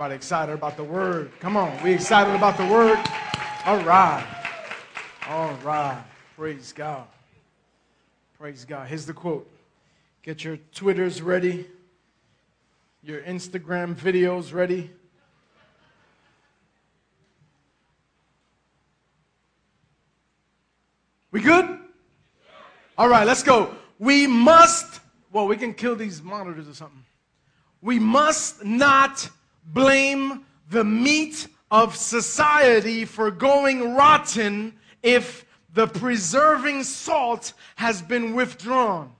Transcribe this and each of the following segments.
Everybody excited about the word. Come on, we excited about the word. All right. All right. Praise God. Praise God. Here's the quote. Get your Twitters ready, your Instagram videos ready. We good? All right, let's go. We must, well, we can kill these monitors or something. We must not blame the meat of society for going rotten if the preserving salt has been withdrawn.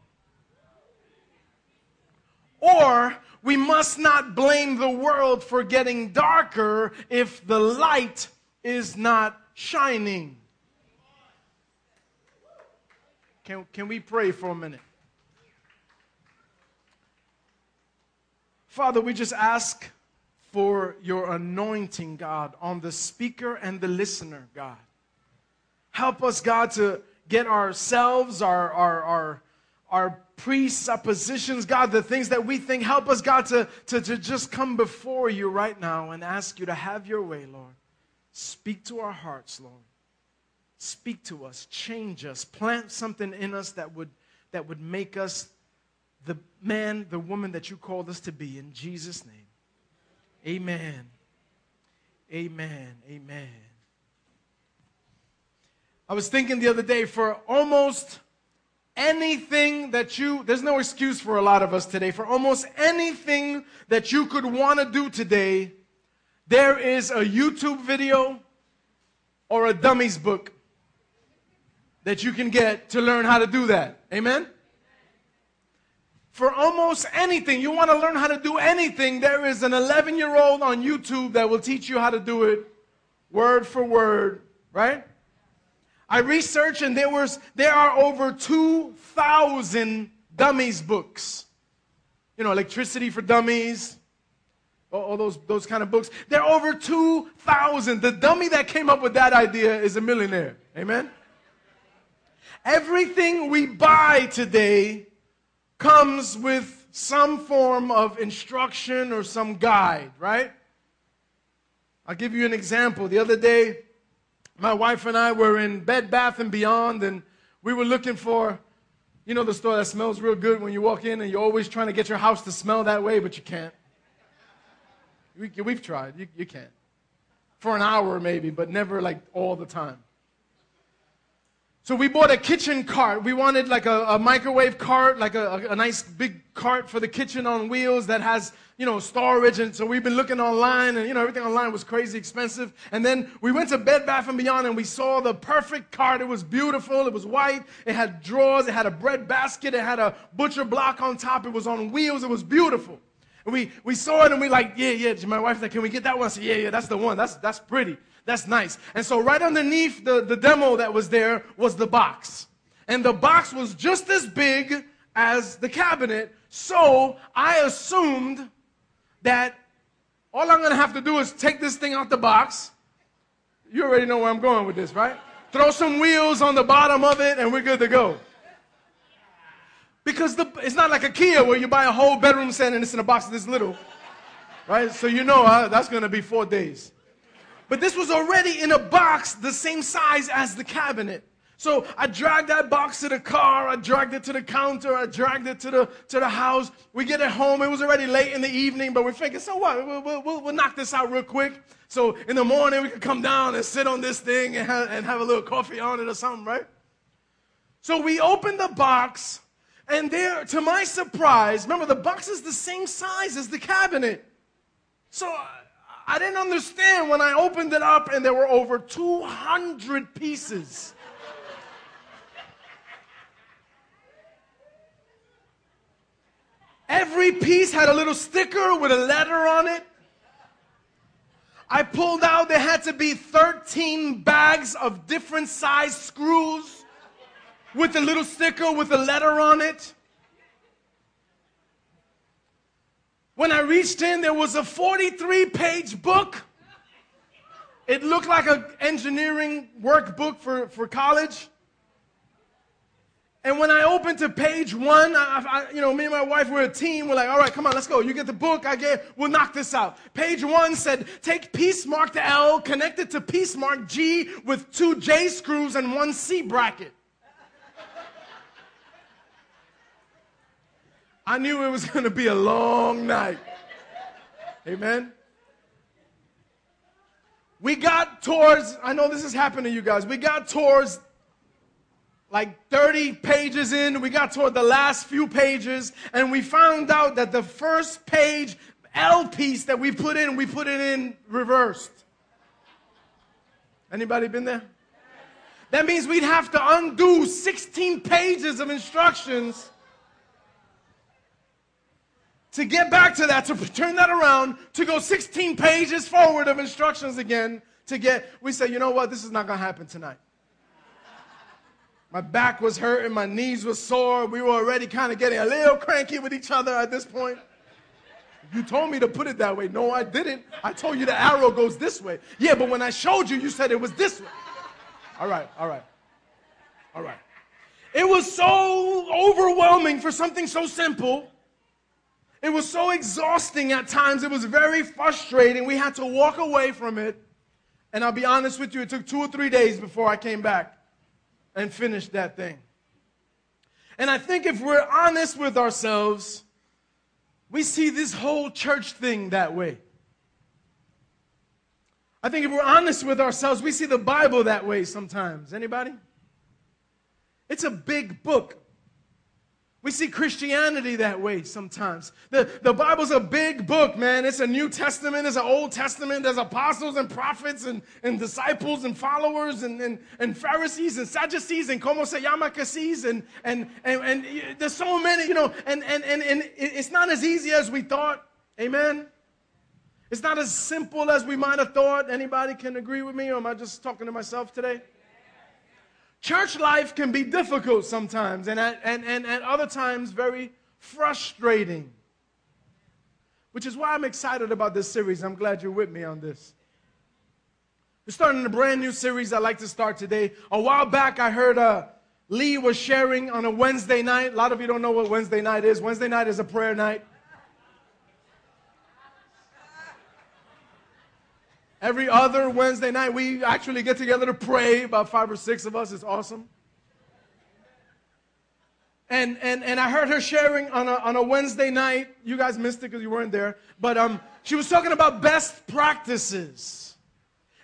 Or we must not blame the world for getting darker if the light is not shining. Can, can we pray for a minute? Father, we just ask for your anointing, God, on the speaker and the listener, God. Help us, God, to get ourselves, our, our, our, our presuppositions, God, the things that we think, help us, God, to, to, to just come before you right now and ask you to have your way, Lord. Speak to our hearts, Lord. Speak to us, change us, plant something in us that would, that would make us the man, the woman that you called us to be. In Jesus' name. Amen. Amen. Amen. I was thinking the other day for almost anything that you, there's no excuse for a lot of us today, for almost anything that you could want to do today, there is a YouTube video or a dummies book that you can get to learn how to do that. Amen? For almost anything, you want to learn how to do anything, there is an 11 year old on YouTube that will teach you how to do it word for word, right? I researched and there was there are over 2,000 dummies books. You know, electricity for dummies, all those, those kind of books. There are over 2,000. The dummy that came up with that idea is a millionaire. Amen? Everything we buy today comes with some form of instruction or some guide, right? I'll give you an example. The other day, my wife and I were in Bed Bath and Beyond, and we were looking for, you know, the store that smells real good when you walk in, and you're always trying to get your house to smell that way, but you can't. We, have tried. You, you can't. For an hour, maybe, but never like all the time. So we bought a kitchen cart. We wanted like a, a microwave cart, like a, a, a, nice big cart for the kitchen on wheels that has, you know, storage. And so we've been looking online and, you know, everything online was crazy expensive. And then we went to Bed Bath & Beyond and we saw the perfect cart. It was beautiful. It was white. It had drawers. It had a bread basket. It had a butcher block on top. It was on wheels. It was beautiful. We, we saw it and we like, yeah, yeah. My wife said, can we get that one? I said, yeah, yeah, that's the one. That's, that's pretty. That's nice. And so right underneath the, the demo that was there was the box. And the box was just as big as the cabinet. So I assumed that all I'm going to have to do is take this thing out the box. You already know where I'm going with this, right? Throw some wheels on the bottom of it and we're good to go. Because the, it's not like a IKEA where you buy a whole bedroom set and it's in a box this little, right? So you know uh, that's going to be four days. But this was already in a box the same size as the cabinet. So I dragged that box to the car, I dragged it to the counter, I dragged it to the, to the house. We get it home, it was already late in the evening, but we're thinking, so what? We'll, we'll, we'll knock this out real quick. So in the morning, we could come down and sit on this thing and have, and have a little coffee on it or something, right? So we opened the box, and there, to my surprise, remember the box is the same size as the cabinet. So I didn't understand when I opened it up and there were over 200 pieces. Every piece had a little sticker with a letter on it. I pulled out, there had to be 13 bags of different size screws with a little sticker with a letter on it. When I reached in, there was a 43 page book. It looked like an engineering workbook for, for college. And when I opened to page one, I, I, you know, me and my wife were a team. We're like, all right, come on, let's go. You get the book, I get, we'll knock this out. Page one said, take piece marked L, connect it to piece marked G with two J screws and one C bracket. I knew it was going to be a long night. Amen. We got towards, I know this has happened to you guys, we got towards like 30 pages in, we got toward the last few pages, and we found out that the first page L piece that we put in, we put it in reversed. Anybody been there? That means we'd have to undo 16 pages of instructions to get back to that, to turn that around, to go 16 pages forward of instructions again, to get, we say, you know what, this is not going to happen tonight. My back was hurting, my knees were sore. We were already kind of getting a little cranky with each other at this point. You told me to put it that way. No, I didn't. I told you the arrow goes this way. Yeah, but when I showed you, you said it was this way. All right, all right, all right. It was so overwhelming for something so simple. It was so exhausting at times. It was very frustrating. We had to walk away from it. And I'll be honest with you, it took two or three days before I came back and finished that thing. And I think if we're honest with ourselves, we see this whole church thing that way. I think if we're honest with ourselves, we see the Bible that way sometimes. Anybody? It's a big book. We see Christianity that way sometimes. The, the Bible's a big book, man. It's a New Testament, it's an Old Testament. There's apostles and prophets and, and disciples and followers and, and, and Pharisees and Sadducees and como se llama casis and, and, and, and there's so many, you know, and, and, and, and it's not as easy as we thought. Amen? It's not as simple as we might have thought. Anybody can agree with me or am I just talking to myself today? Church life can be difficult sometimes and at, and, and at other times very frustrating. Which is why I'm excited about this series. I'm glad you're with me on this. We're starting a brand new series I'd like to start today. A while back, I heard uh, Lee was sharing on a Wednesday night. A lot of you don't know what Wednesday night is. Wednesday night is a prayer night. Every other Wednesday night, we actually get together to pray, about five or six of us. It's awesome. And, and, and I heard her sharing on a, on a Wednesday night. You guys missed it because you weren't there. But um, she was talking about best practices.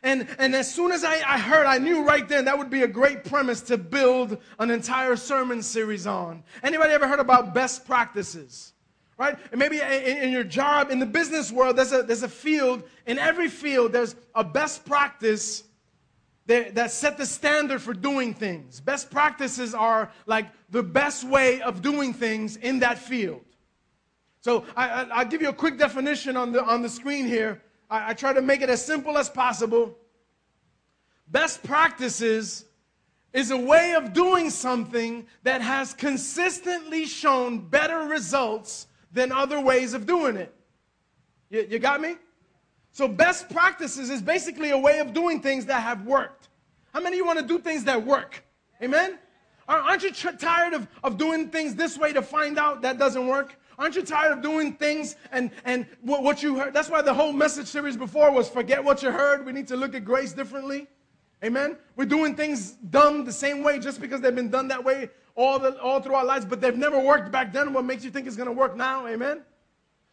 And, and as soon as I, I heard, I knew right then that would be a great premise to build an entire sermon series on. Anybody ever heard about best practices? Right? And maybe in, your job, in the business world, there's a, there's a field. In every field, there's a best practice that, that set the standard for doing things. Best practices are like the best way of doing things in that field. So I, will give you a quick definition on the, on the screen here. I, I try to make it as simple as possible. Best practices is a way of doing something that has consistently shown better results than other ways of doing it. You, you got me? So, best practices is basically a way of doing things that have worked. How many of you want to do things that work? Amen? Aren't you tr- tired of, of doing things this way to find out that doesn't work? Aren't you tired of doing things and, and what, what you heard? That's why the whole message series before was forget what you heard. We need to look at grace differently. Amen? We're doing things dumb the same way just because they've been done that way all, the, all through our lives, but they've never worked back then. What makes you think it's going to work now? Amen?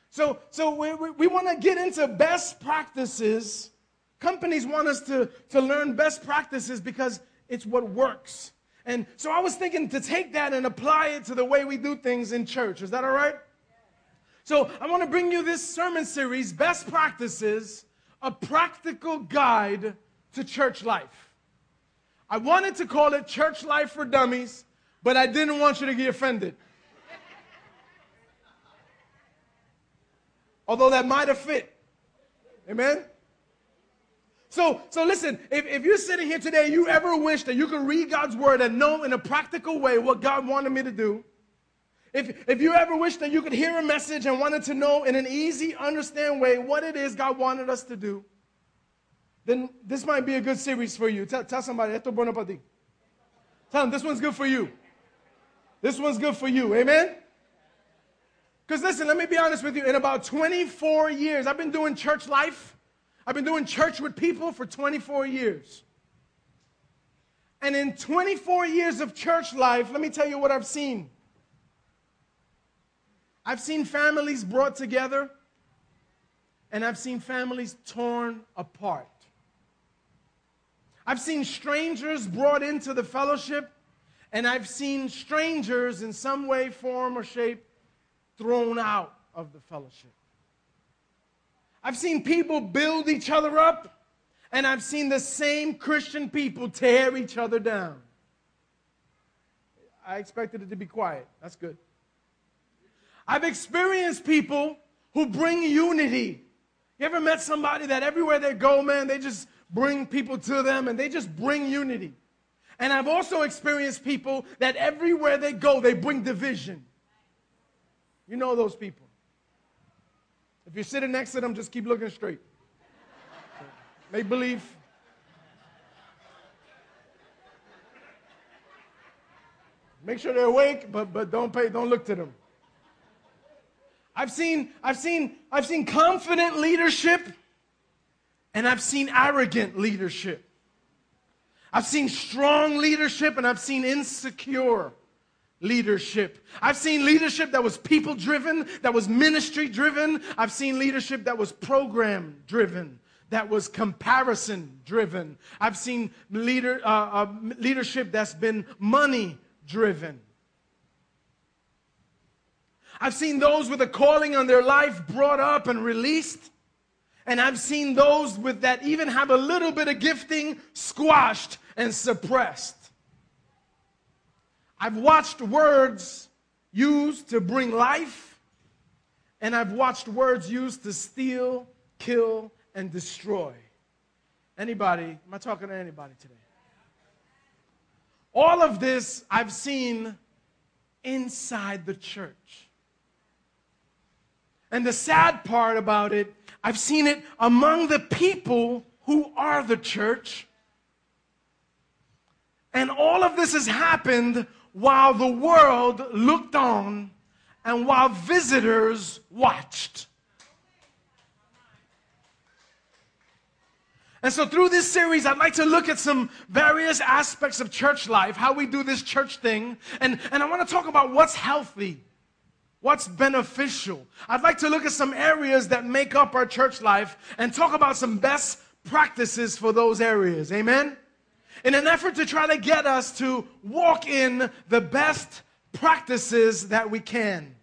So, so we, we, we want to get into best practices. Companies want us to, to learn best practices because it's what works. And so I was thinking to take that and apply it to the way we do things in church. Is that all right? So I want to bring you this sermon series, Best Practices, a practical guide to church life. I wanted to call it Church Life for Dummies but I didn't want you to get offended. Although that might have fit. Amen? So, so listen, if, if you're sitting here today, you ever wish that you could read God's word and know in a practical way what God wanted me to do, if, if you ever wish that you could hear a message and wanted to know in an easy, understand way what it is God wanted us to do, then this might be a good series for you. Tell, tell somebody, esto bueno para ti. Tell them this one's good for you. This one's good for you. Amen? Because listen, let me be honest with you. In about 24 years, I've been doing church life. I've been doing church with people for 24 years. And in 24 years of church life, let me tell you what I've seen. I've seen families brought together, and I've seen families torn apart. I've seen strangers brought into the fellowship, and I've seen strangers in some way, form, or shape thrown out of the fellowship. I've seen people build each other up, and I've seen the same Christian people tear each other down. I expected it to be quiet. That's good. I've experienced people who bring unity. You ever met somebody that everywhere they go, man, they just bring people to them and they just bring unity? And I've also experienced people that everywhere they go, they bring division. You know those people. If you're sitting next to them, just keep looking straight. Make believe. Make sure they're awake, but, but don't pay, don't look to them. I've seen, I've seen, I've seen confident leadership and I've seen arrogant leadership. I've seen strong leadership and I've seen insecure leadership. I've seen leadership that was people driven, that was ministry driven. I've seen leadership that was program driven, that was comparison driven. I've seen leader, uh, uh, leadership that's been money driven. I've seen those with a calling on their life brought up and released. And I've seen those with that even have a little bit of gifting squashed and suppressed. I've watched words used to bring life, and I've watched words used to steal, kill, and destroy. Anybody? Am I talking to anybody today? All of this I've seen inside the church. And the sad part about it, I've seen it among the people who are the church. And all of this has happened while the world looked on and while visitors watched. And so, through this series, I'd like to look at some various aspects of church life, how we do this church thing, and, and I want to talk about what's healthy, what's beneficial. I'd like to look at some areas that make up our church life and talk about some best practices for those areas. Amen? in an effort to try to get us to walk in the best practices that we can.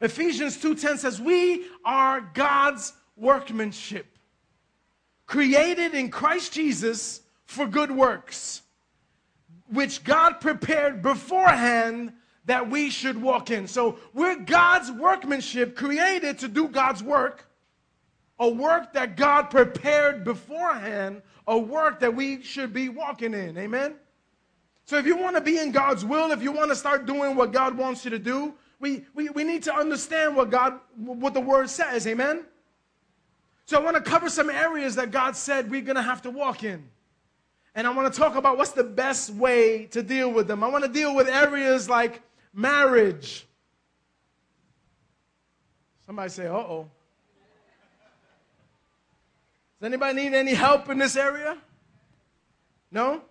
Ephesians 2:10 says, "We are God's workmanship, created in Christ Jesus for good works, which God prepared beforehand that we should walk in." So, we're God's workmanship created to do God's work, a work that God prepared beforehand a work that we should be walking in. Amen? So if you want to be in God's will, if you want to start doing what God wants you to do, we, we, we need to understand what God, what the word says. Amen? So I want to cover some areas that God said we're going to have to walk in. And I want to talk about what's the best way to deal with them. I want to deal with areas like marriage. Somebody say, uh oh. Does anybody need any help in this area? No?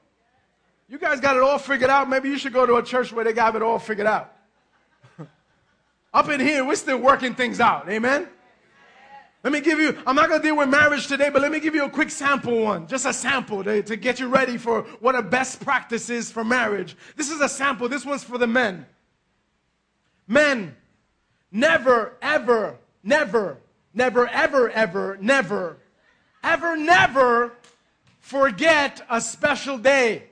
You guys got it all figured out. Maybe you should go to a church where they got it all figured out. Up in here, we're still working things out. Amen? Let me give you, I'm not going to deal with marriage today, but let me give you a quick sample one. Just a sample to, to get you ready for what a best practice is for marriage. This is a sample. This one's for the men. Men, never, ever, never, never, ever, ever, never ever, never forget a special day.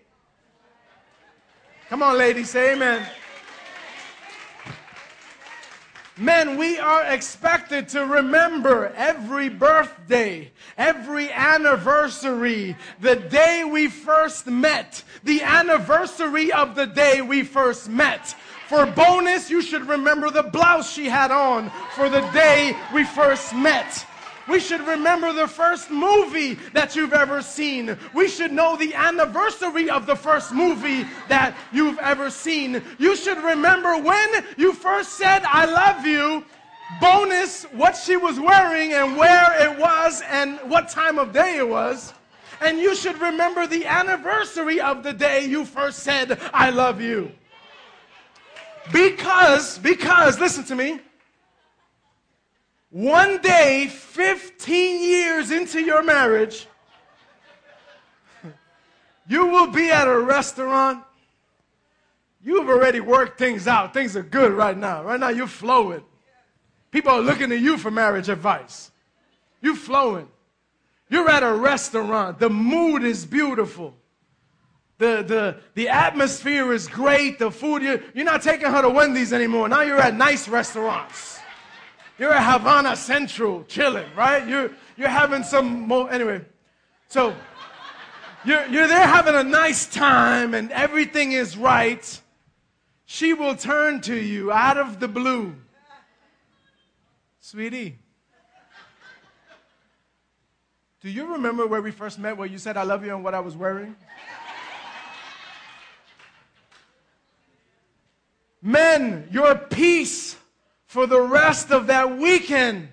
Come on, ladies, say amen. Men, we are expected to remember every birthday, every anniversary, the day we first met, the anniversary of the day we first met. For bonus, you should remember the blouse she had on for the day we first met We should remember the first movie that you've ever seen. We should know the anniversary of the first movie that you've ever seen. You should remember when you first said, I love you. Bonus, what she was wearing and where it was and what time of day it was. And you should remember the anniversary of the day you first said, I love you. Because, because, listen to me. One day, 15 years into your marriage, you will be at a restaurant. You've already worked things out. Things are good right now. Right now, you're flowing. People are looking to you for marriage advice. You're flowing. You're at a restaurant. The mood is beautiful. The, the, the atmosphere is great. The food, you're, you're not taking her to Wendy's anymore. Now you're at nice restaurants. You're at Havana Central chilling, right? You're, you're having some more, anyway. So you're, you're there having a nice time and everything is right. She will turn to you out of the blue. Sweetie, do you remember where we first met, where you said I love you and what I was wearing? Men, your peace for the rest of that weekend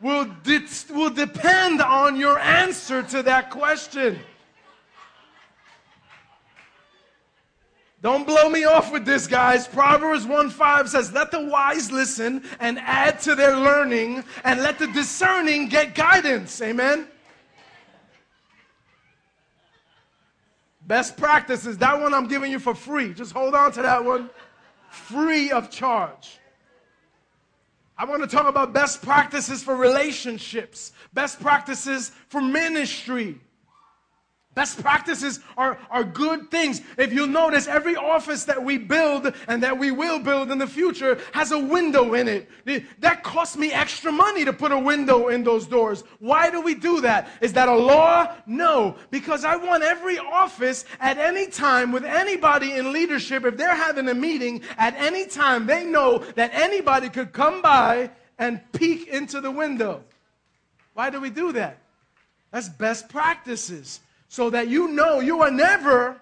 will, de- will depend on your answer to that question. Don't blow me off with this, guys. Proverbs 1 5 says, Let the wise listen and add to their learning, and let the discerning get guidance. Amen. Best practices. That one I'm giving you for free. Just hold on to that one. Free of charge. I want to talk about best practices for relationships, best practices for ministry. Best practices are, are good things. If you'll notice, every office that we build and that we will build in the future has a window in it. That costs me extra money to put a window in those doors. Why do we do that? Is that a law? No. Because I want every office at any time with anybody in leadership, if they're having a meeting at any time, they know that anybody could come by and peek into the window. Why do we do that? That's best practices so that you know you are never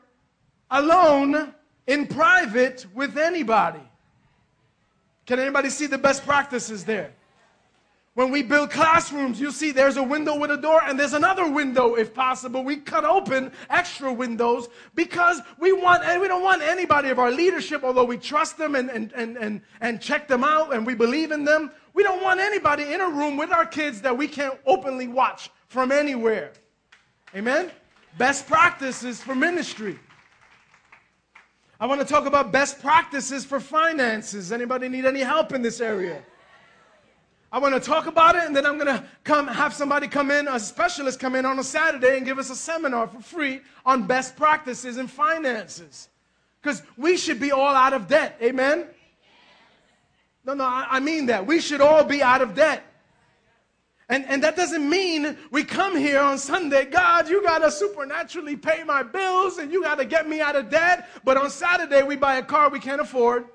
alone in private with anybody. Can anybody see the best practices there? When we build classrooms, you see there's a window with a door and there's another window if possible. We cut open extra windows because we want and we don't want anybody of our leadership, although we trust them and, and, and, and, and check them out and we believe in them. We don't want anybody in a room with our kids that we can't openly watch from anywhere. Amen? Best practices for ministry. I want to talk about best practices for finances. Anybody need any help in this area? I want to talk about it and then I'm going to come have somebody come in, a specialist come in on a Saturday and give us a seminar for free on best practices in finances. Because we should be all out of debt. Amen? No, no, I, I mean that. We should all be out of debt. And, and that doesn't mean we come here on Sunday, God, you got to supernaturally pay my bills and you got to get me out of debt. But on Saturday, we buy a car we can't afford.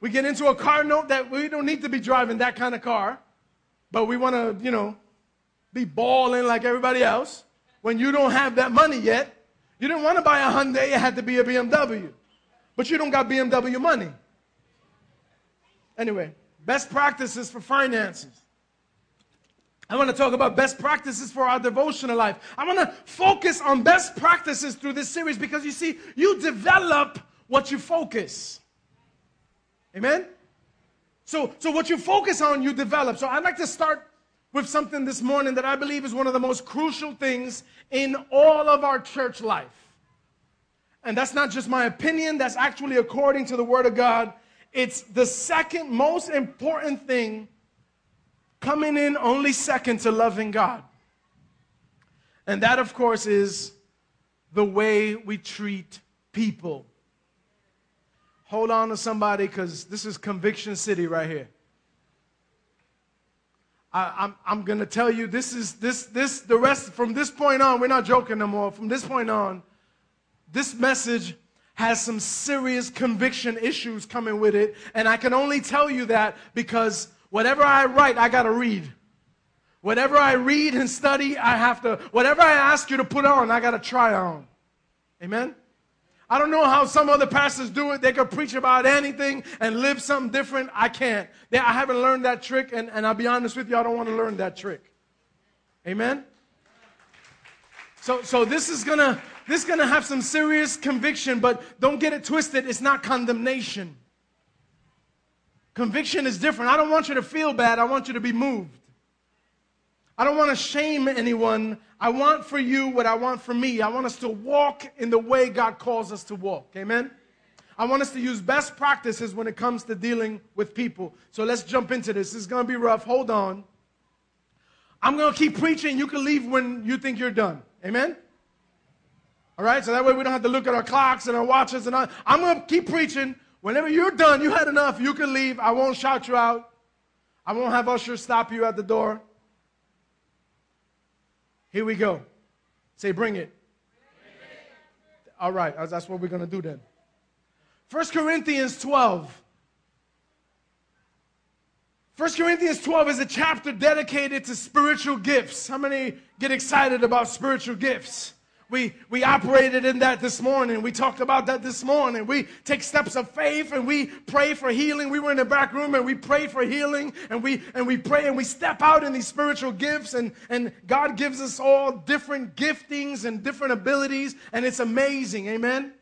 We get into a car note that we don't need to be driving that kind of car, but we want to, you know, be balling like everybody else. When you don't have that money yet, you didn't want to buy a Hyundai, it had to be a BMW. But you don't got BMW money. Anyway, best practices for finances. I want to talk about best practices for our devotional life. I want to focus on best practices through this series because you see, you develop what you focus. Amen? So, so what you focus on, you develop. So I'd like to start with something this morning that I believe is one of the most crucial things in all of our church life. And that's not just my opinion, that's actually according to the Word of God. It's the second most important thing coming in only second to loving God. And that, of course, is the way we treat people. Hold on to somebody because this is Conviction City right here. I, am I'm, I'm going to tell you this is this, this, the rest, from this point on, we're not joking no more. From this point on, this message has some serious conviction issues coming with it. And I can only tell you that because Whatever I write, I got to read. Whatever I read and study, I have to, whatever I ask you to put on, I got to try on. Amen? I don't know how some other pastors do it. They could preach about anything and live something different. I can't. They, I haven't learned that trick, and, and I'll be honest with you, I don't want to learn that trick. Amen? So, so this is gonna this is gonna have some serious conviction, but don't get it twisted. It's not condemnation. Conviction is different. I don't want you to feel bad. I want you to be moved. I don't want to shame anyone. I want for you what I want for me. I want us to walk in the way God calls us to walk. Amen? I want us to use best practices when it comes to dealing with people. So let's jump into this. Is going to be rough. Hold on. I'm going to keep preaching. You can leave when you think you're done. Amen? All right? So that way we don't have to look at our clocks and our watches and all. I'm going to keep preaching. Whenever you're done, you had enough, you can leave. I won't shout you out. I won't have ushers stop you at the door. Here we go. Say, bring it. All right, uh, that's what we're going to do then. 1 Corinthians 12. 1 Corinthians 12 is a chapter dedicated to spiritual gifts. How many get excited about spiritual gifts? We, we operated in that this morning. We talked about that this morning. We take steps of faith and we pray for healing. We were in the back room and we prayed for healing and we, and we pray and we step out in these spiritual gifts and, and God gives us all different giftings and different abilities and it's amazing. Amen.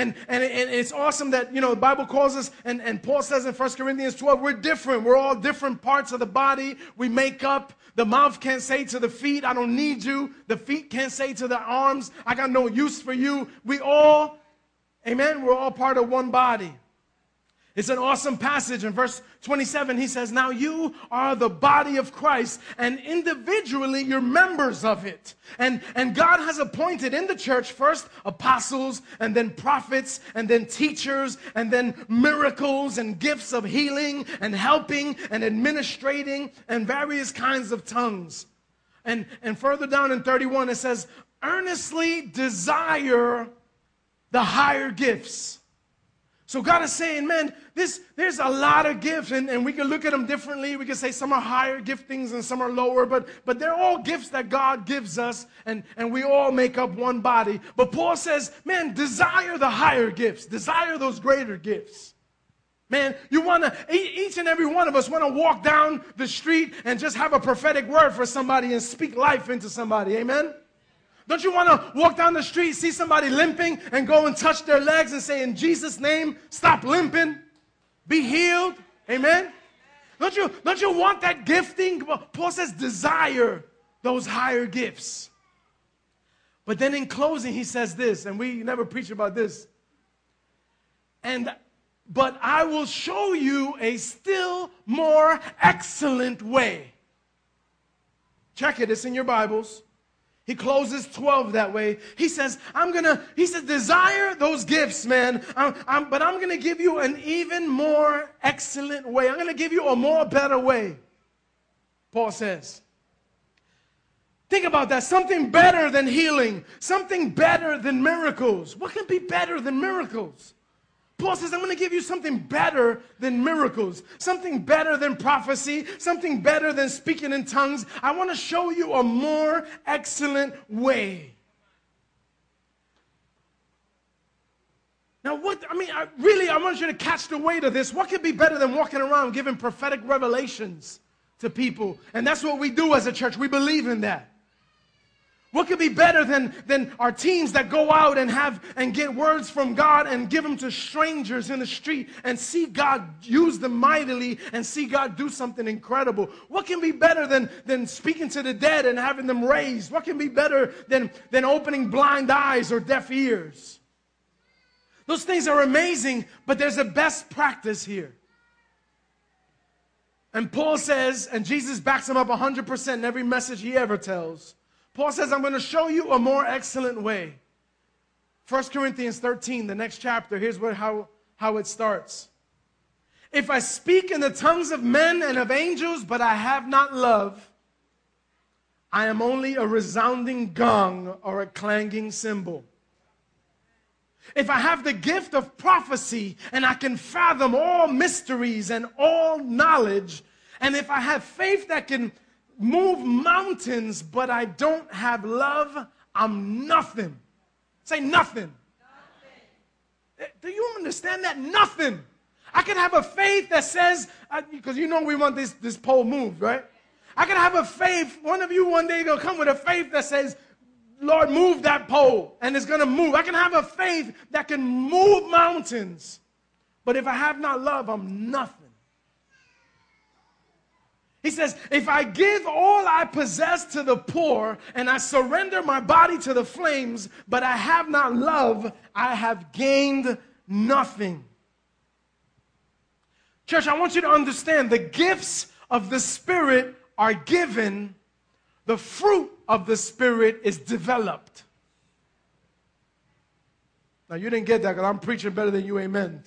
And, and, and it's awesome that, you know, the Bible calls us, and, and Paul says in 1 Corinthians 12, we're different. We're all different parts of the body. We make up. The mouth can't say to the feet, I don't need you. The feet can't say to the arms, I got no use for you. We all, amen, we're all part of one body. It's an awesome passage. In verse 27, he says, Now you are the body of Christ, and individually you're members of it. And, and God has appointed in the church first apostles, and then prophets, and then teachers, and then miracles, and gifts of healing, and helping, and administrating, and various kinds of tongues. And, and further down in 31, it says, Earnestly desire the higher gifts so God is saying, man, this, there's a lot of gifts, and, and we can look at them differently. We can say some are higher giftings and some are lower, but, but they're all gifts that God gives us, and, and we all make up one body. But Paul says, man, desire the higher gifts, desire those greater gifts. Man, you want to, each and every one of us want to walk down the street and just have a prophetic word for somebody and speak life into somebody. Amen? Don't you want to walk down the street, see somebody limping, and go and touch their legs and say, In Jesus' name, stop limping, be healed? Amen? Don't you, don't you want that gifting? Paul says, desire those higher gifts. But then in closing, he says this, and we never preach about this. And but I will show you a still more excellent way. Check it, it's in your Bibles. He closes 12 that way. He says, I'm going to, he says, desire those gifts, man. I'm, I'm, but I'm going to give you an even more excellent way. I'm going to give you a more better way. Paul says. Think about that. Something better than healing, something better than miracles. What can be better than miracles? Paul says, I'm going to give you something better than miracles, something better than prophecy, something better than speaking in tongues. I want to show you a more excellent way. Now, what, I mean, I, really, I want you to catch the weight of this. What could be better than walking around giving prophetic revelations to people? And that's what we do as a church. We believe in that. What could be better than, than our teams that go out and have and get words from God and give them to strangers in the street and see God use them mightily and see God do something incredible? What can be better than, than speaking to the dead and having them raised? What can be better than, than opening blind eyes or deaf ears? Those things are amazing, but there's a best practice here. And Paul says, and Jesus backs him up 100% in every message he ever tells Paul says, I'm going to show you a more excellent way. 1 Corinthians 13, the next chapter, here's what, how, how it starts. If I speak in the tongues of men and of angels, but I have not love, I am only a resounding gong or a clanging cymbal. If I have the gift of prophecy and I can fathom all mysteries and all knowledge, and if I have faith that can move mountains, but I don't have love, I'm nothing. Say nothing. nothing. Do you understand that? Nothing. I can have a faith that says, because uh, you know we want this, this pole moved, right? I can have a faith, one of you one day gonna come with a faith that says, Lord, move that pole, and it's gonna move. I can have a faith that can move mountains, but if I have not love, I'm nothing. He says, If I give all I possess to the poor and I surrender my body to the flames, but I have not love, I have gained nothing. Church, I want you to understand the gifts of the Spirit are given, the fruit of the Spirit is developed. Now, you didn't get that because I'm preaching better than you, amen.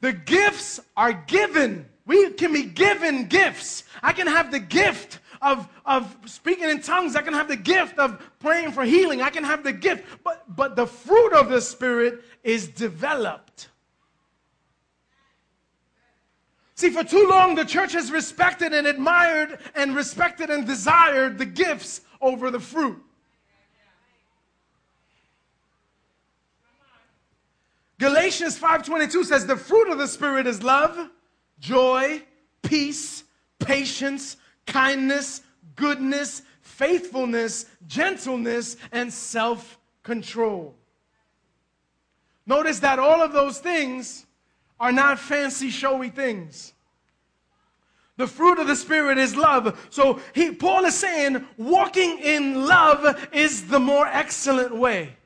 The gifts are given we can be given gifts. I can have the gift of, of speaking in tongues. I can have the gift of praying for healing. I can have the gift. But, but the fruit of the Spirit is developed. See, for too long, the church has respected and admired and respected and desired the gifts over the fruit. Galatians 5:22 says the fruit of the spirit is love, joy, peace, patience, kindness, goodness, faithfulness, gentleness, and self control. Notice that all of those things are not fancy, showy things. The fruit of the Spirit is love. So he, Paul is saying walking in love is the more excellent way.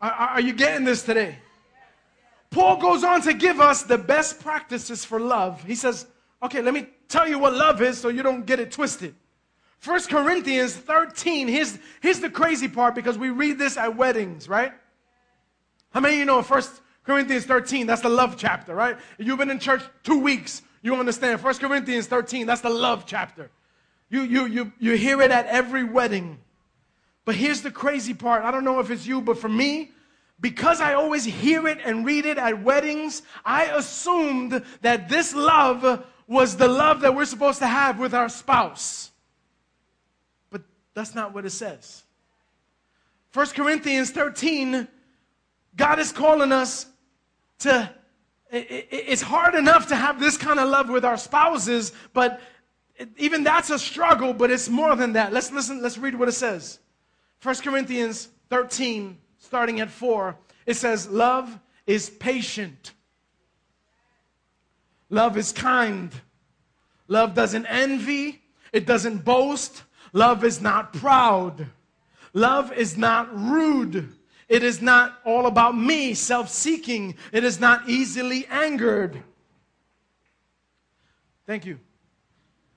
Are, are you getting this today? Paul goes on to give us the best practices for love. He says, okay, let me tell you what love is so you don't get it twisted. 1 Corinthians 13, here's, here's the crazy part because we read this at weddings, right? How many of you know 1 Corinthians 13, that's the love chapter, right? You've been in church two weeks, you understand. 1 Corinthians 13, that's the love chapter. You, you, you, you hear it at every wedding. But here's the crazy part. I don't know if it's you, but for me, because I always hear it and read it at weddings, I assumed that this love was the love that we're supposed to have with our spouse. But that's not what it says. 1 Corinthians 13, God is calling us to, it's hard enough to have this kind of love with our spouses, but even that's a struggle, but it's more than that. Let's listen, let's read what it says. 1 Corinthians 13, starting at 4, it says, Love is patient. Love is kind. Love doesn't envy. It doesn't boast. Love is not proud. Love is not rude. It is not all about me, self seeking. It is not easily angered. Thank you.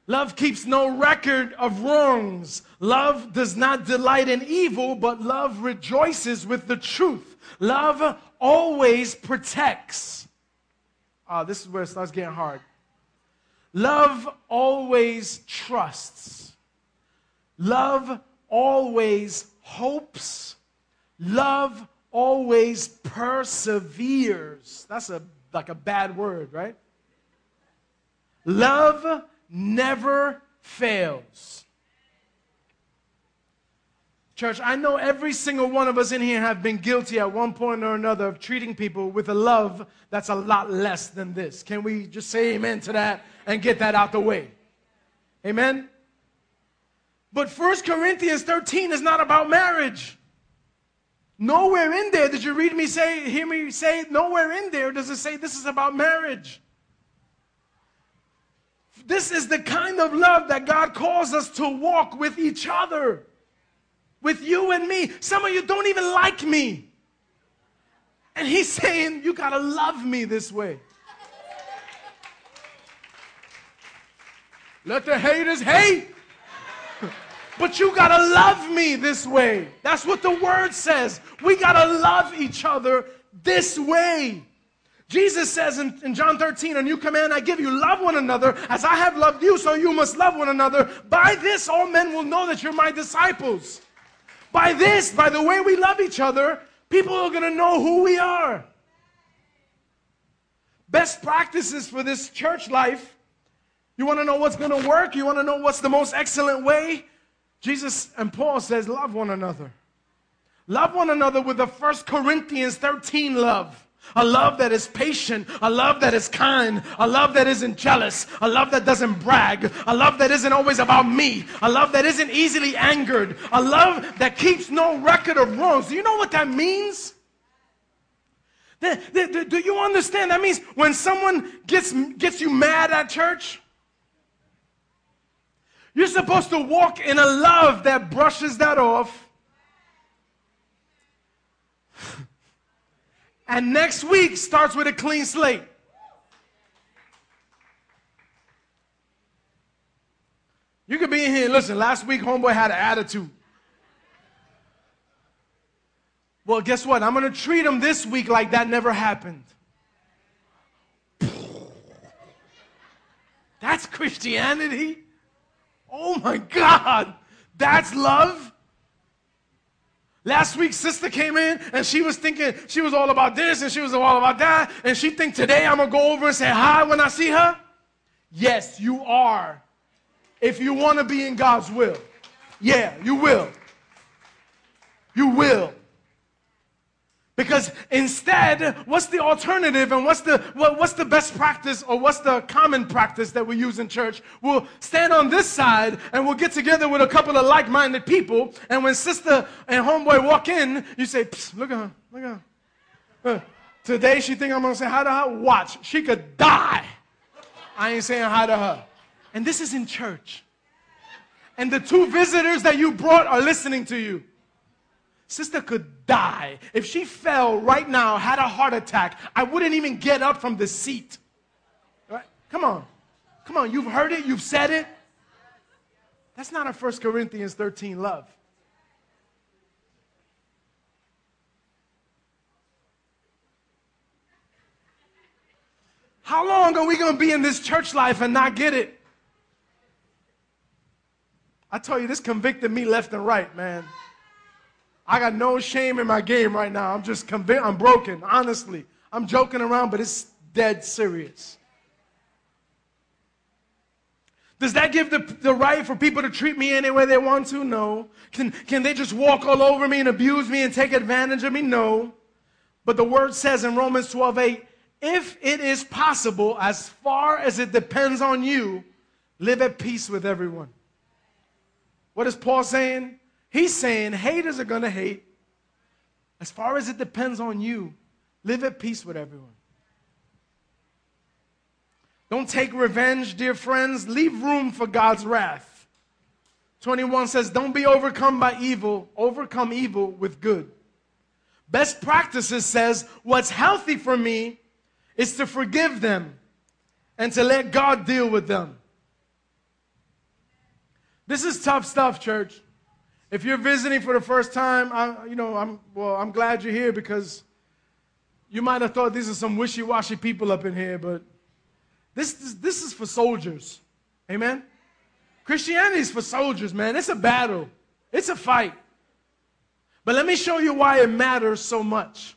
Love keeps no record of wrongs. Love does not delight in evil, but love rejoices with the truth. Love always protects. Ah, this is where it starts getting hard. Love always trusts. Love always hopes. Love always perseveres. That's a like a bad word, right? Love never fails. Church, I know every single one of us in here have been guilty at one point or another of treating people with a love that's a lot less than this. Can we just say amen to that and get that out the way? Amen? But 1 Corinthians 13 is not about marriage. Nowhere in there did you read me say, hear me say, nowhere in there does it say this is about marriage. This is the kind of love that God calls us to walk with each other, with you and me. Some of you don't even like me. And He's saying, You got to love me this way. Let the haters hate. But you gotta love me this way. That's what the word says. We gotta love each other this way. Jesus says in, in, John 13, a new command I give you, love one another as I have loved you, so you must love one another. By this, all men will know that you're my disciples. By this, by the way we love each other, people are going to know who we are. Best practices for this church life You want to know what's going to work? You want to know what's the most excellent way? Jesus and Paul says, love one another. Love one another with the First Corinthians 13 love. A love that is patient, a love that is kind, a love that isn't jealous, a love that doesn't brag, a love that isn't always about me, a love that isn't easily angered, a love that keeps no record of wrongs. Do you know what that means? Do you understand? That means when someone gets, gets you mad at church, you're supposed to walk in a love that brushes that off. And next week starts with a clean slate. You could be in here, listen, last week homeboy had an attitude. Well, guess what? I'm to treat him this week like that never happened. That's Christianity? Oh my God. That's love? Last week, sister came in and she was thinking she was all about this and she was all about that. And she think today I'm to go over and say hi when I see her. Yes, you are. If you want to be in God's will. Yeah, you will. You will. Because instead, what's the alternative and what's the, what, what's the best practice or what's the common practice that we use in church? We'll stand on this side and we'll get together with a couple of like minded people. And when sister and homeboy walk in, you say, look at her, look at her. Uh, today she think I'm going to say hi to her. Watch, she could die. I ain't saying hi to her. And this is in church. And the two visitors that you brought are listening to you. Sister could die. If she fell right now, had a heart attack, I wouldn't even get up from the seat. Right? Come on. Come on. You've heard it, you've said it. That's not a 1 Corinthians 13 love. How long are we going to be in this church life and not get it? I tell you, this convicted me left and right, man. I got no shame in my game right now. I'm just convinced. I'm broken, honestly. I'm joking around, but it's dead serious. Does that give the, the right for people to treat me any way they want to? No. Can, can they just walk all over me and abuse me and take advantage of me? No. But the word says in Romans 12 8, if it is possible, as far as it depends on you, live at peace with everyone. What is Paul saying? He's saying haters are going to hate. As far as it depends on you, live at peace with everyone. Don't take revenge, dear friends. Leave room for God's wrath. 21 says, Don't be overcome by evil, overcome evil with good. Best practices says, What's healthy for me is to forgive them and to let God deal with them. This is tough stuff, church. If you're visiting for the first time, I, you know, I'm, well, I'm glad you're here because you might have thought these are some wishy-washy people up in here, but this, this, this is for soldiers. Amen? Christianity is for soldiers, man. It's a battle. It's a fight. But let me show you why it matters so much.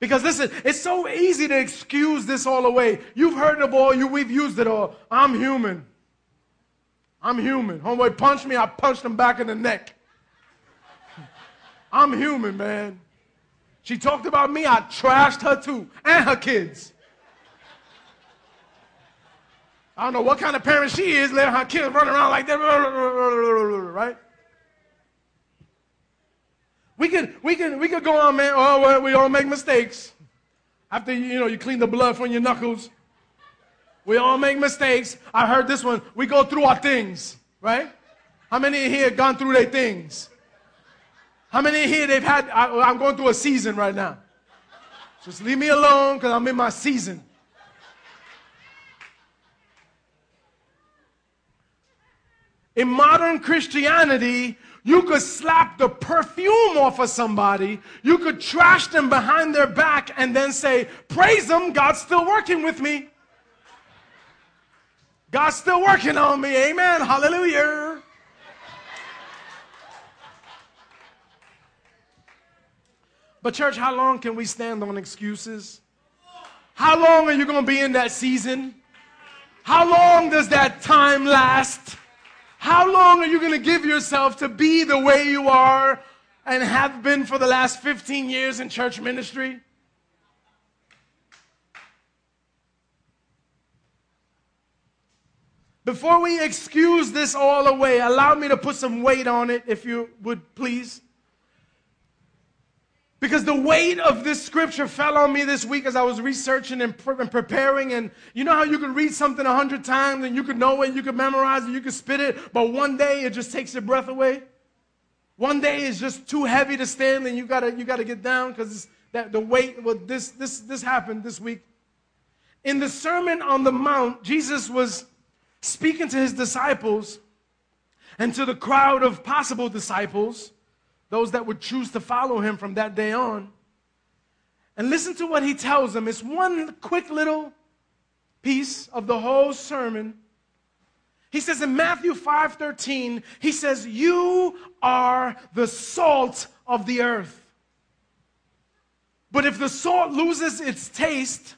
Because listen, it's so easy to excuse this all away. You've heard of all, you, we've used it all. I'm human. I'm human. Homeboy punched me, I punched him back in the neck. I'm human, man. She talked about me, I trashed her too, and her kids. I don't know what kind of parent she is, letting her kids run around like that, right? We could, we could, we could go on, man. Oh, well, we all make mistakes. After you know, you clean the blood from your knuckles. We all make mistakes. I heard this one. We go through our things, right? How many here gone through their things? How many here they've had? I, am going through a season right now. Just leave me alone because I'm in my season. In modern Christianity, you could slap the perfume off of somebody, you could trash them behind their back, and then say, Praise them, God's still working with me. God's still working on me. Amen. Hallelujah. But, church, how long can we stand on excuses? How long are you going to be in that season? How long does that time last? How long are you going to give yourself to be the way you are and have been for the last 15 years in church ministry? Before we excuse this all away, allow me to put some weight on it, if you would please. Because the weight of this scripture fell on me this week as I was researching and, pre- and preparing. And you know how you can read something a hundred times and you can know it, you can memorize it, you can spit it, but one day it just takes your breath away? One day is just too heavy to stand and you gotta, you gotta get down because that the weight, well, this, this, this happened this week. In the Sermon on the Mount, Jesus was speaking to his disciples and to the crowd of possible disciples, those that would choose to follow him from that day on. And listen to what he tells them. It's one quick little piece of the whole sermon. He says in Matthew 5:13, he says, "You are the salt of the earth." But if the salt loses its taste,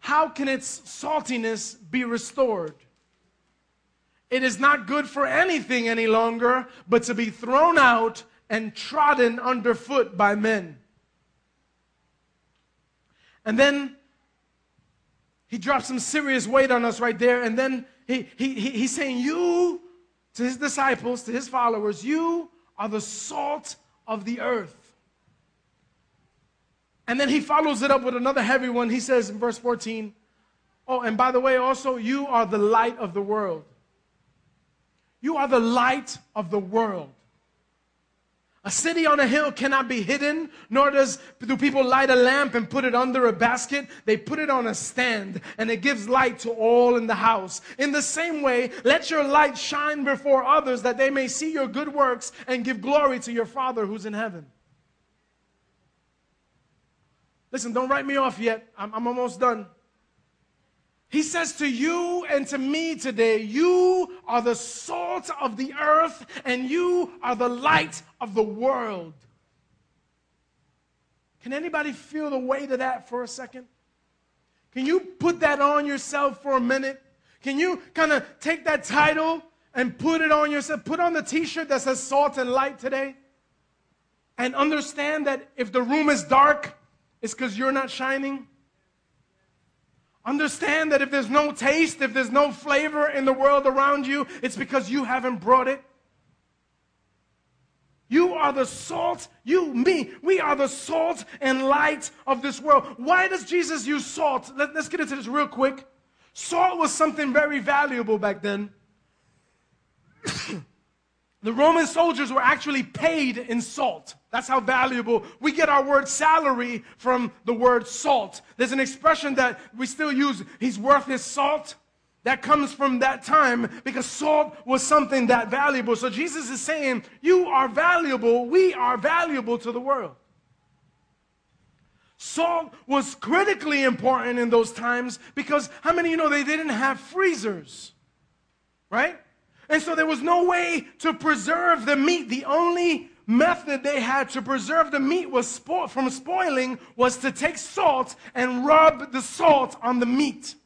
how can its saltiness be restored? It is not good for anything any longer but to be thrown out and trodden underfoot by men. And then he drops some serious weight on us right there. And then he, he, he, he's saying, You, to his disciples, to his followers, you are the salt of the earth. And then he follows it up with another heavy one. He says in verse 14, Oh, and by the way, also, you are the light of the world. You are the light of the world. A city on a hill cannot be hidden, nor does do people light a lamp and put it under a basket. They put it on a stand, and it gives light to all in the house. In the same way, let your light shine before others that they may see your good works and give glory to your Father who's in heaven. Listen, don't write me off yet. I'm, I'm almost done. He says to you and to me today, you are the salt of the earth and you are the light of the world. Can anybody feel the weight of that for a second? Can you put that on yourself for a minute? Can you kind of take that title and put it on yourself? Put on the t shirt that says salt and light today? And understand that if the room is dark, it's because you're not shining. Understand that if there's no taste, if there's no flavor in the world around you, it's because you haven't brought it. You are the salt, you, me, we are the salt and light of this world. Why does Jesus use salt? Let, us get into this real quick. Salt was something very valuable back then. the Roman soldiers were actually paid in salt. That's how valuable. We get our word salary from the word salt. There's an expression that we still use, he's worth his salt. That comes from that time because salt was something that valuable. So Jesus is saying, You are valuable, we are valuable to the world. Salt was critically important in those times because how many of you know they didn't have freezers? Right? And so there was no way to preserve the meat. The only method they had to preserve the meat was spo- from spoiling was to take salt and rub the salt on the meat.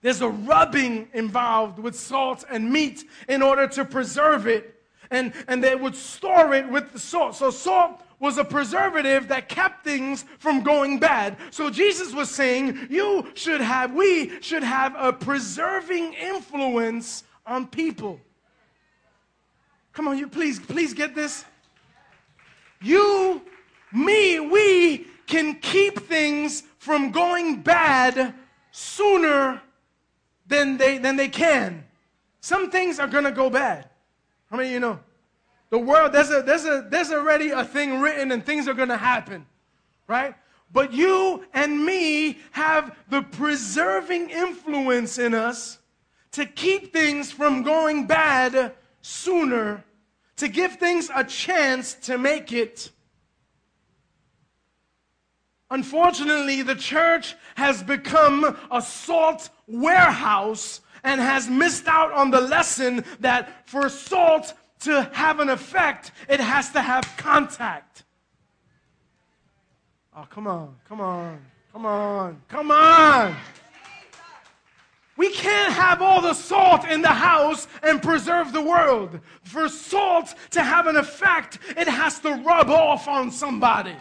There's a rubbing involved with salt and meat in order to preserve it. And, and they would store it with the salt. So salt was a preservative that kept things from going bad. So Jesus was saying, you should have, we should have a preserving influence on people. Come on, you please, please get this. You, me, we can keep things from going bad sooner than they, than they can. Some things are to go bad. How many of you know? The world, there's, a, there's, a, there's already a thing written and things are going to happen, right? But you and me have the preserving influence in us to keep things from going bad sooner, to give things a chance to make it. Unfortunately, the church has become a salt warehouse and has missed out on the lesson that for salt to have an effect, it has to have contact. Oh, come on, come on, come on, come on. We can't have all the salt in the house and preserve the world. For salt to have an effect, it has to rub off on somebody.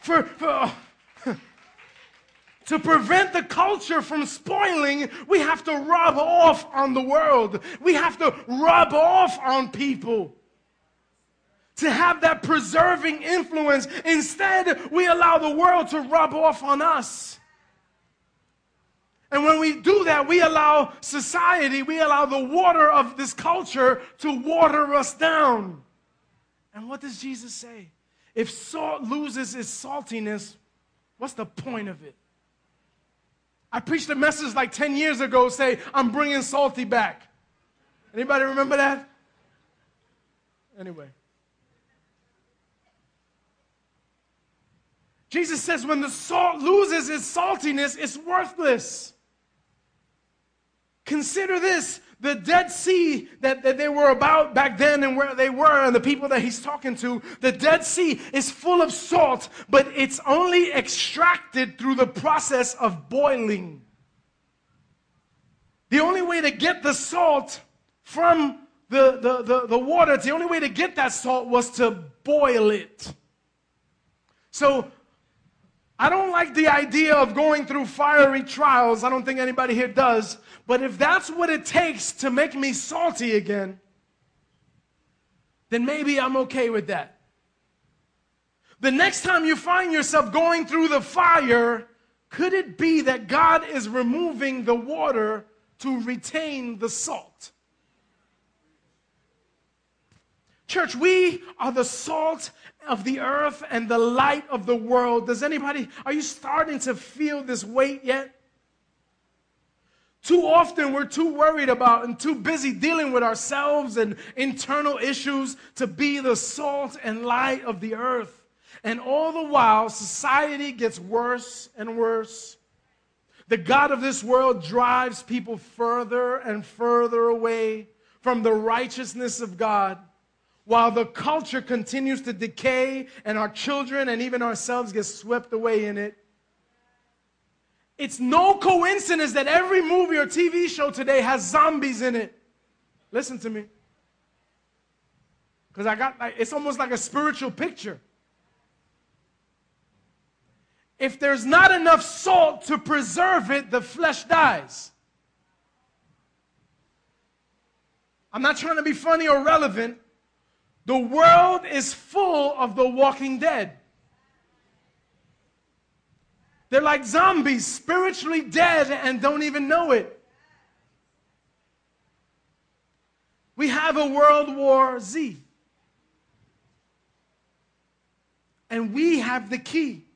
For, for oh. To prevent the culture from spoiling, we have to rub off on the world. We have to rub off on people to have that preserving influence. Instead, we allow the world to rub off on us. And when we do that, we allow society, we allow the water of this culture to water us down. And what does Jesus say? If salt loses its saltiness, what's the point of it? I preached a message like 10 years ago say, I'm bringing salty back. Anybody remember that? Anyway. Jesus says when the salt loses its saltiness, it's worthless. Consider this the Dead Sea that, that they were about back then and where they were, and the people that he's talking to, the Dead Sea is full of salt, but it's only extracted through the process of boiling. The only way to get the salt from the, the, the, the water, the only way to get that salt was to boil it. So I don't like the idea of going through fiery trials. I don't think anybody here does. But if that's what it takes to make me salty again, then maybe I'm okay with that. The next time you find yourself going through the fire, could it be that God is removing the water to retain the salt? Church, we are the salt of the earth and the light of the world. Does anybody, are you starting to feel this weight yet? Too often we're too worried about and too busy dealing with ourselves and internal issues to be the salt and light of the earth. And all the while, society gets worse and worse. The God of this world drives people further and further away from the righteousness of God, while the culture continues to decay and our children and even ourselves get swept away in it. It's no coincidence that every movie or TV show today has zombies in it. Listen to me. Because I got like, it's almost like a spiritual picture. If there's not enough salt to preserve it, the flesh dies. I'm not trying to be funny or relevant. The world is full of the walking dead. They're like zombies, spiritually dead and don't even know it. We have a World War Z. And we have the key.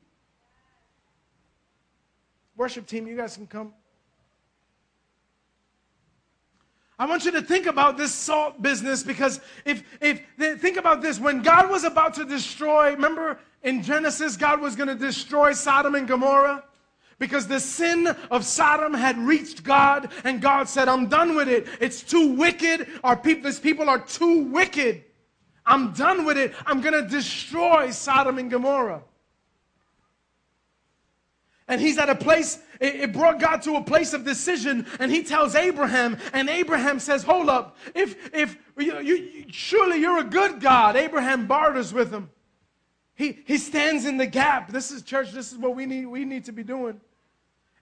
Worship team, you guys can come. I want you to think about this salt business because if, if, think about this. When God was about to destroy, remember in Genesis, God was going to destroy Sodom and Gomorrah because the sin of Sodom had reached God, and God said, I'm done with it. It's too wicked. Our people, these people are too wicked. I'm done with it. I'm going to destroy Sodom and Gomorrah. And he's at a place, it, brought God to a place of decision, and he tells Abraham, and Abraham says, Hold up, if, if you, you, surely you're a good God. Abraham barters with him. He, he stands in the gap. This is church, this is what we need, we need to be doing.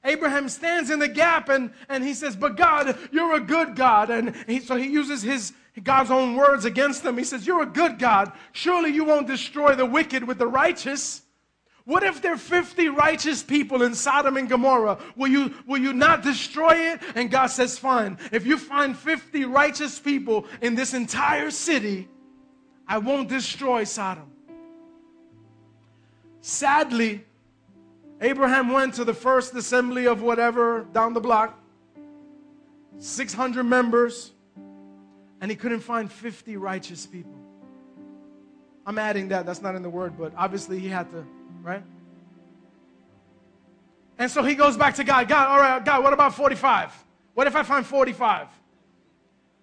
Abraham stands in the gap and, and he says, But God, you're a good God. And he, so he uses his God's own words against them. He says, You're a good God. Surely you won't destroy the wicked with the righteous. What if there are 50 righteous people in Sodom and Gomorrah? Will you, will you not destroy it? And God says, Fine. If you find 50 righteous people in this entire city, I won't destroy Sodom. Sadly, Abraham went to the first assembly of whatever down the block, 600 members, and he couldn't find 50 righteous people. I'm adding that, that's not in the word, but obviously he had to, right? And so he goes back to God. God, all right, God, what about 45? What if I find 45?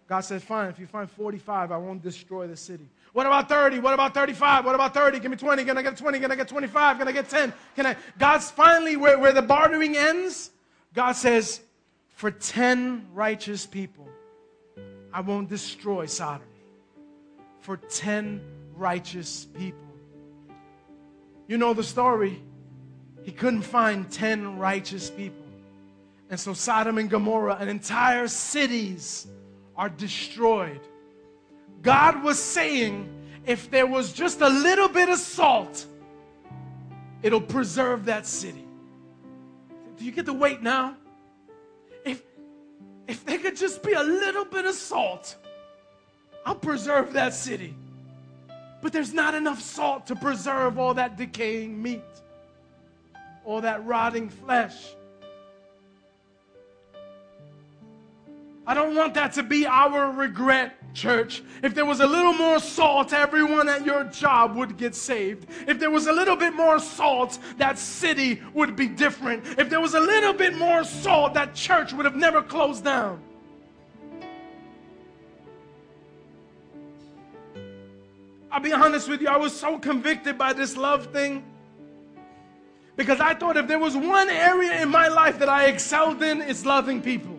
God says, fine, if you find 45, I won't destroy the city. What about 30? What about 35? What about 30? Give me 20. Can I get 20? Can I get 25? Can I get 10? Can I? God's finally where, where the bartering ends. God says, for 10 righteous people, I won't destroy Sodom. For 10 righteous people. You know the story. He couldn't find 10 righteous people. And so Sodom and Gomorrah and entire cities are destroyed. God was saying, if there was just a little bit of salt, it'll preserve that city. Do you get the weight now? If, if there could just be a little bit of salt, I'll preserve that city. But there's not enough salt to preserve all that decaying meat, all that rotting flesh. I don't want that to be our regret, church. If there was a little more salt, everyone at your job would get saved. If there was a little bit more salt, that city would be different. If there was a little bit more salt, that church would have never closed down. I'll be honest with you, I was so convicted by this love thing because I thought if there was one area in my life that I excelled in, it's loving people.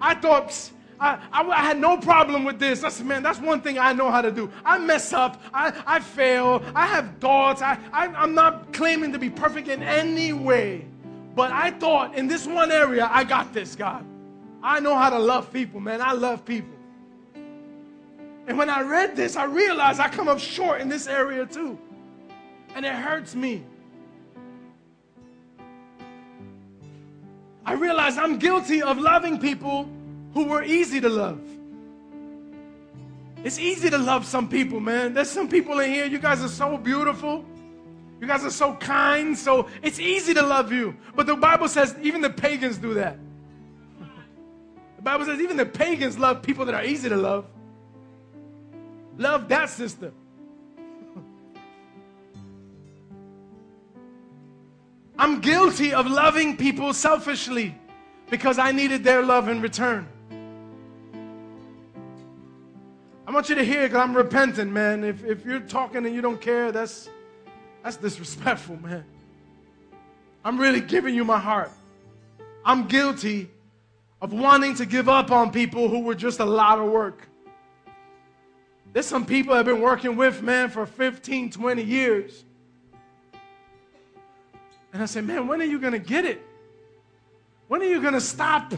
I thought, I, I, I, had no problem with this. I said, man, that's one thing I know how to do. I mess up. I, I fail. I have thoughts. I, I, I'm not claiming to be perfect in any way. But I thought in this one area, I got this, God. I know how to love people, man. I love people. And when I read this, I realized I come up short in this area too. And it hurts me. I realize I'm guilty of loving people who were easy to love. It's easy to love some people, man. There's some people in here, you guys are so beautiful. You guys are so kind, so it's easy to love you. But the Bible says even the pagans do that. The Bible says even the pagans love people that are easy to love. Love that sister. I'm guilty of loving people selfishly because I needed their love in return. I want you to hear because I'm repentant, man. If, if you're talking and you don't care, that's, that's disrespectful, man. I'm really giving you my heart. I'm guilty of wanting to give up on people who were just a lot of work. There's some people I've been working with, man, for 15, 20 years. And I said, man, when are you going to get it? When are you going to stop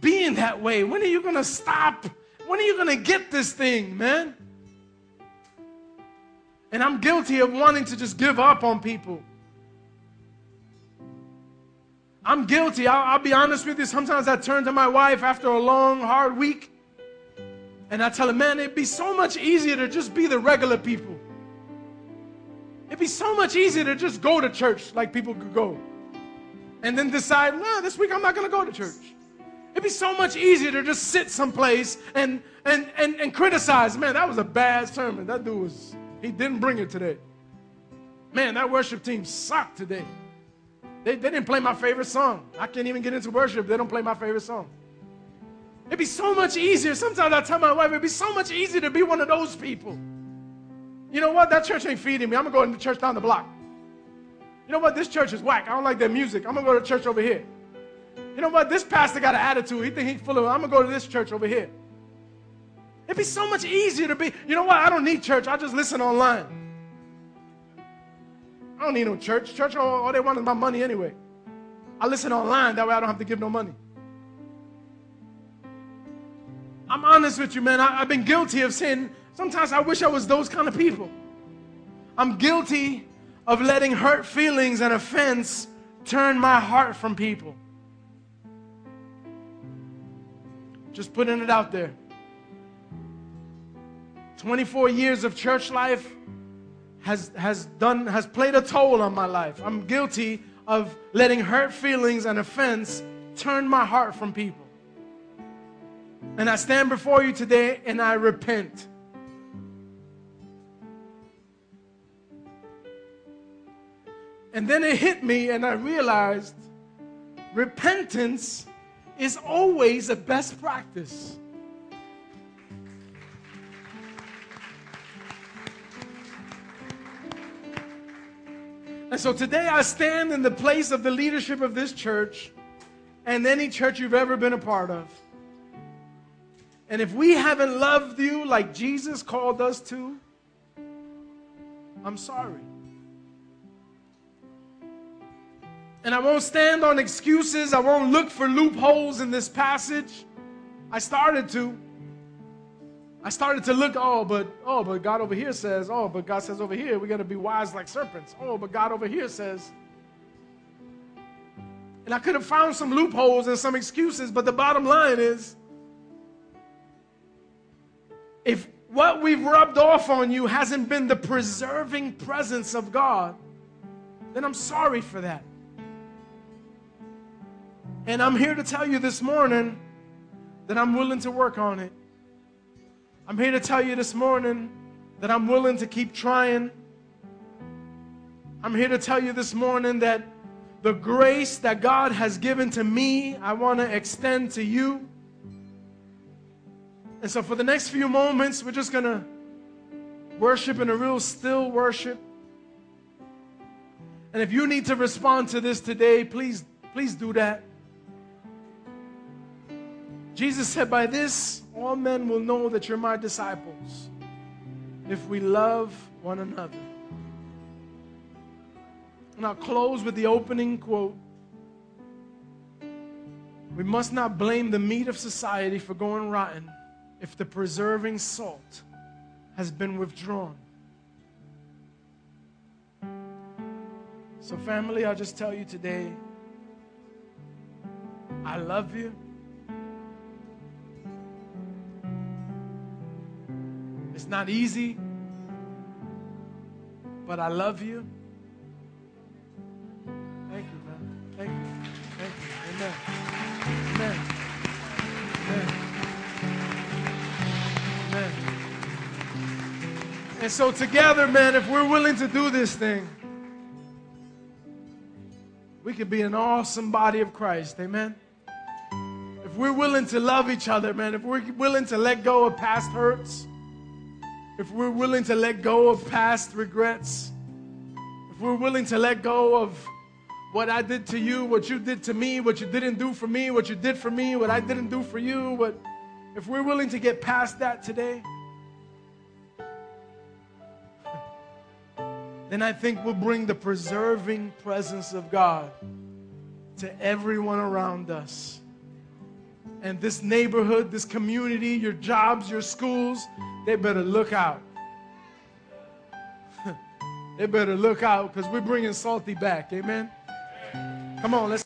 being that way? When are you going to stop? When are you going to get this thing, man? And I'm guilty of wanting to just give up on people. I'm guilty. I'll, I'll, be honest with you. Sometimes I turn to my wife after a long, hard week and I tell him, man, it'd be so much easier to just be the regular people. It'd be so much easier to just go to church like people could go. And then decide, nah, this week I'm not going to go to church. It'd be so much easier to just sit someplace and, and, and, and criticize. Man, that was a bad sermon. That dude was, he didn't bring it today. Man, that worship team sucked today. They, they didn't play my favorite song. I can't even get into worship. They don't play my favorite song. It'd be so much easier. Sometimes I tell my wife, it'd be so much easier to be one of those people. You know what? That church ain't feeding me. I'm going to go to church down the block. You know what? This church is whack. I don't like their music. I'm going to go to church over here. You know what? This pastor got an attitude. He think he's full of, I'm going to go to this church over here. It'd be so much easier to be, you know what? I don't need church. I just listen online. I don't need no church. Church, all, all they want is my money anyway. I listen online. That way I don't have to give no money. I'm honest with you, man. I, have been guilty of sin Sometimes I wish I was those kind of people. I'm guilty of letting hurt feelings and offense turn my heart from people. Just putting it out there. 24 years of church life has, has done has played a toll on my life. I'm guilty of letting hurt feelings and offense turn my heart from people. And I stand before you today and I repent. And then it hit me, and I realized repentance is always a best practice. And so today I stand in the place of the leadership of this church, and any church you've ever been a part of. And if we haven't loved you like Jesus called us to, I'm sorry. And I won't stand on excuses. I won't look for loopholes in this passage. I started to. I started to look, oh, but oh, but God over here says, oh, but God says over here, we got to be wise like serpents. Oh, but God over here says. And I could have found some loopholes and some excuses, but the bottom line is if what we've rubbed off on you hasn't been the preserving presence of God, then I'm sorry for that. And I'm here to tell you this morning that I'm willing to work on it. I'm here to tell you this morning that I'm willing to keep trying. I'm here to tell you this morning that the grace that God has given to me, I want to extend to you. And so, for the next few moments, we're just going to worship in a real still worship. And if you need to respond to this today, please, please do that. Jesus said, By this, all men will know that you're my disciples if we love one another. And I'll close with the opening quote. We must not blame the meat of society for going rotten if the preserving salt has been withdrawn. So, family, I'll just tell you today I love you. It's not easy, but I love you. And so, together, man, if we're willing to do this thing, we could be an awesome body of Christ. Amen. If we're willing to love each other, man, if we're willing to let go of past hurts, if we're willing to let go of past regrets, if we're willing to let go of what I did to you, what you did to me, what you didn't do for me, what you did for me, what I didn't do for you, what if we're willing to get past that today, then I think we'll bring the preserving presence of God to everyone around us. And this neighborhood, this community, your jobs, your schools, they better look out. they better look out because we're bringing Salty back. Amen. Come on, let's.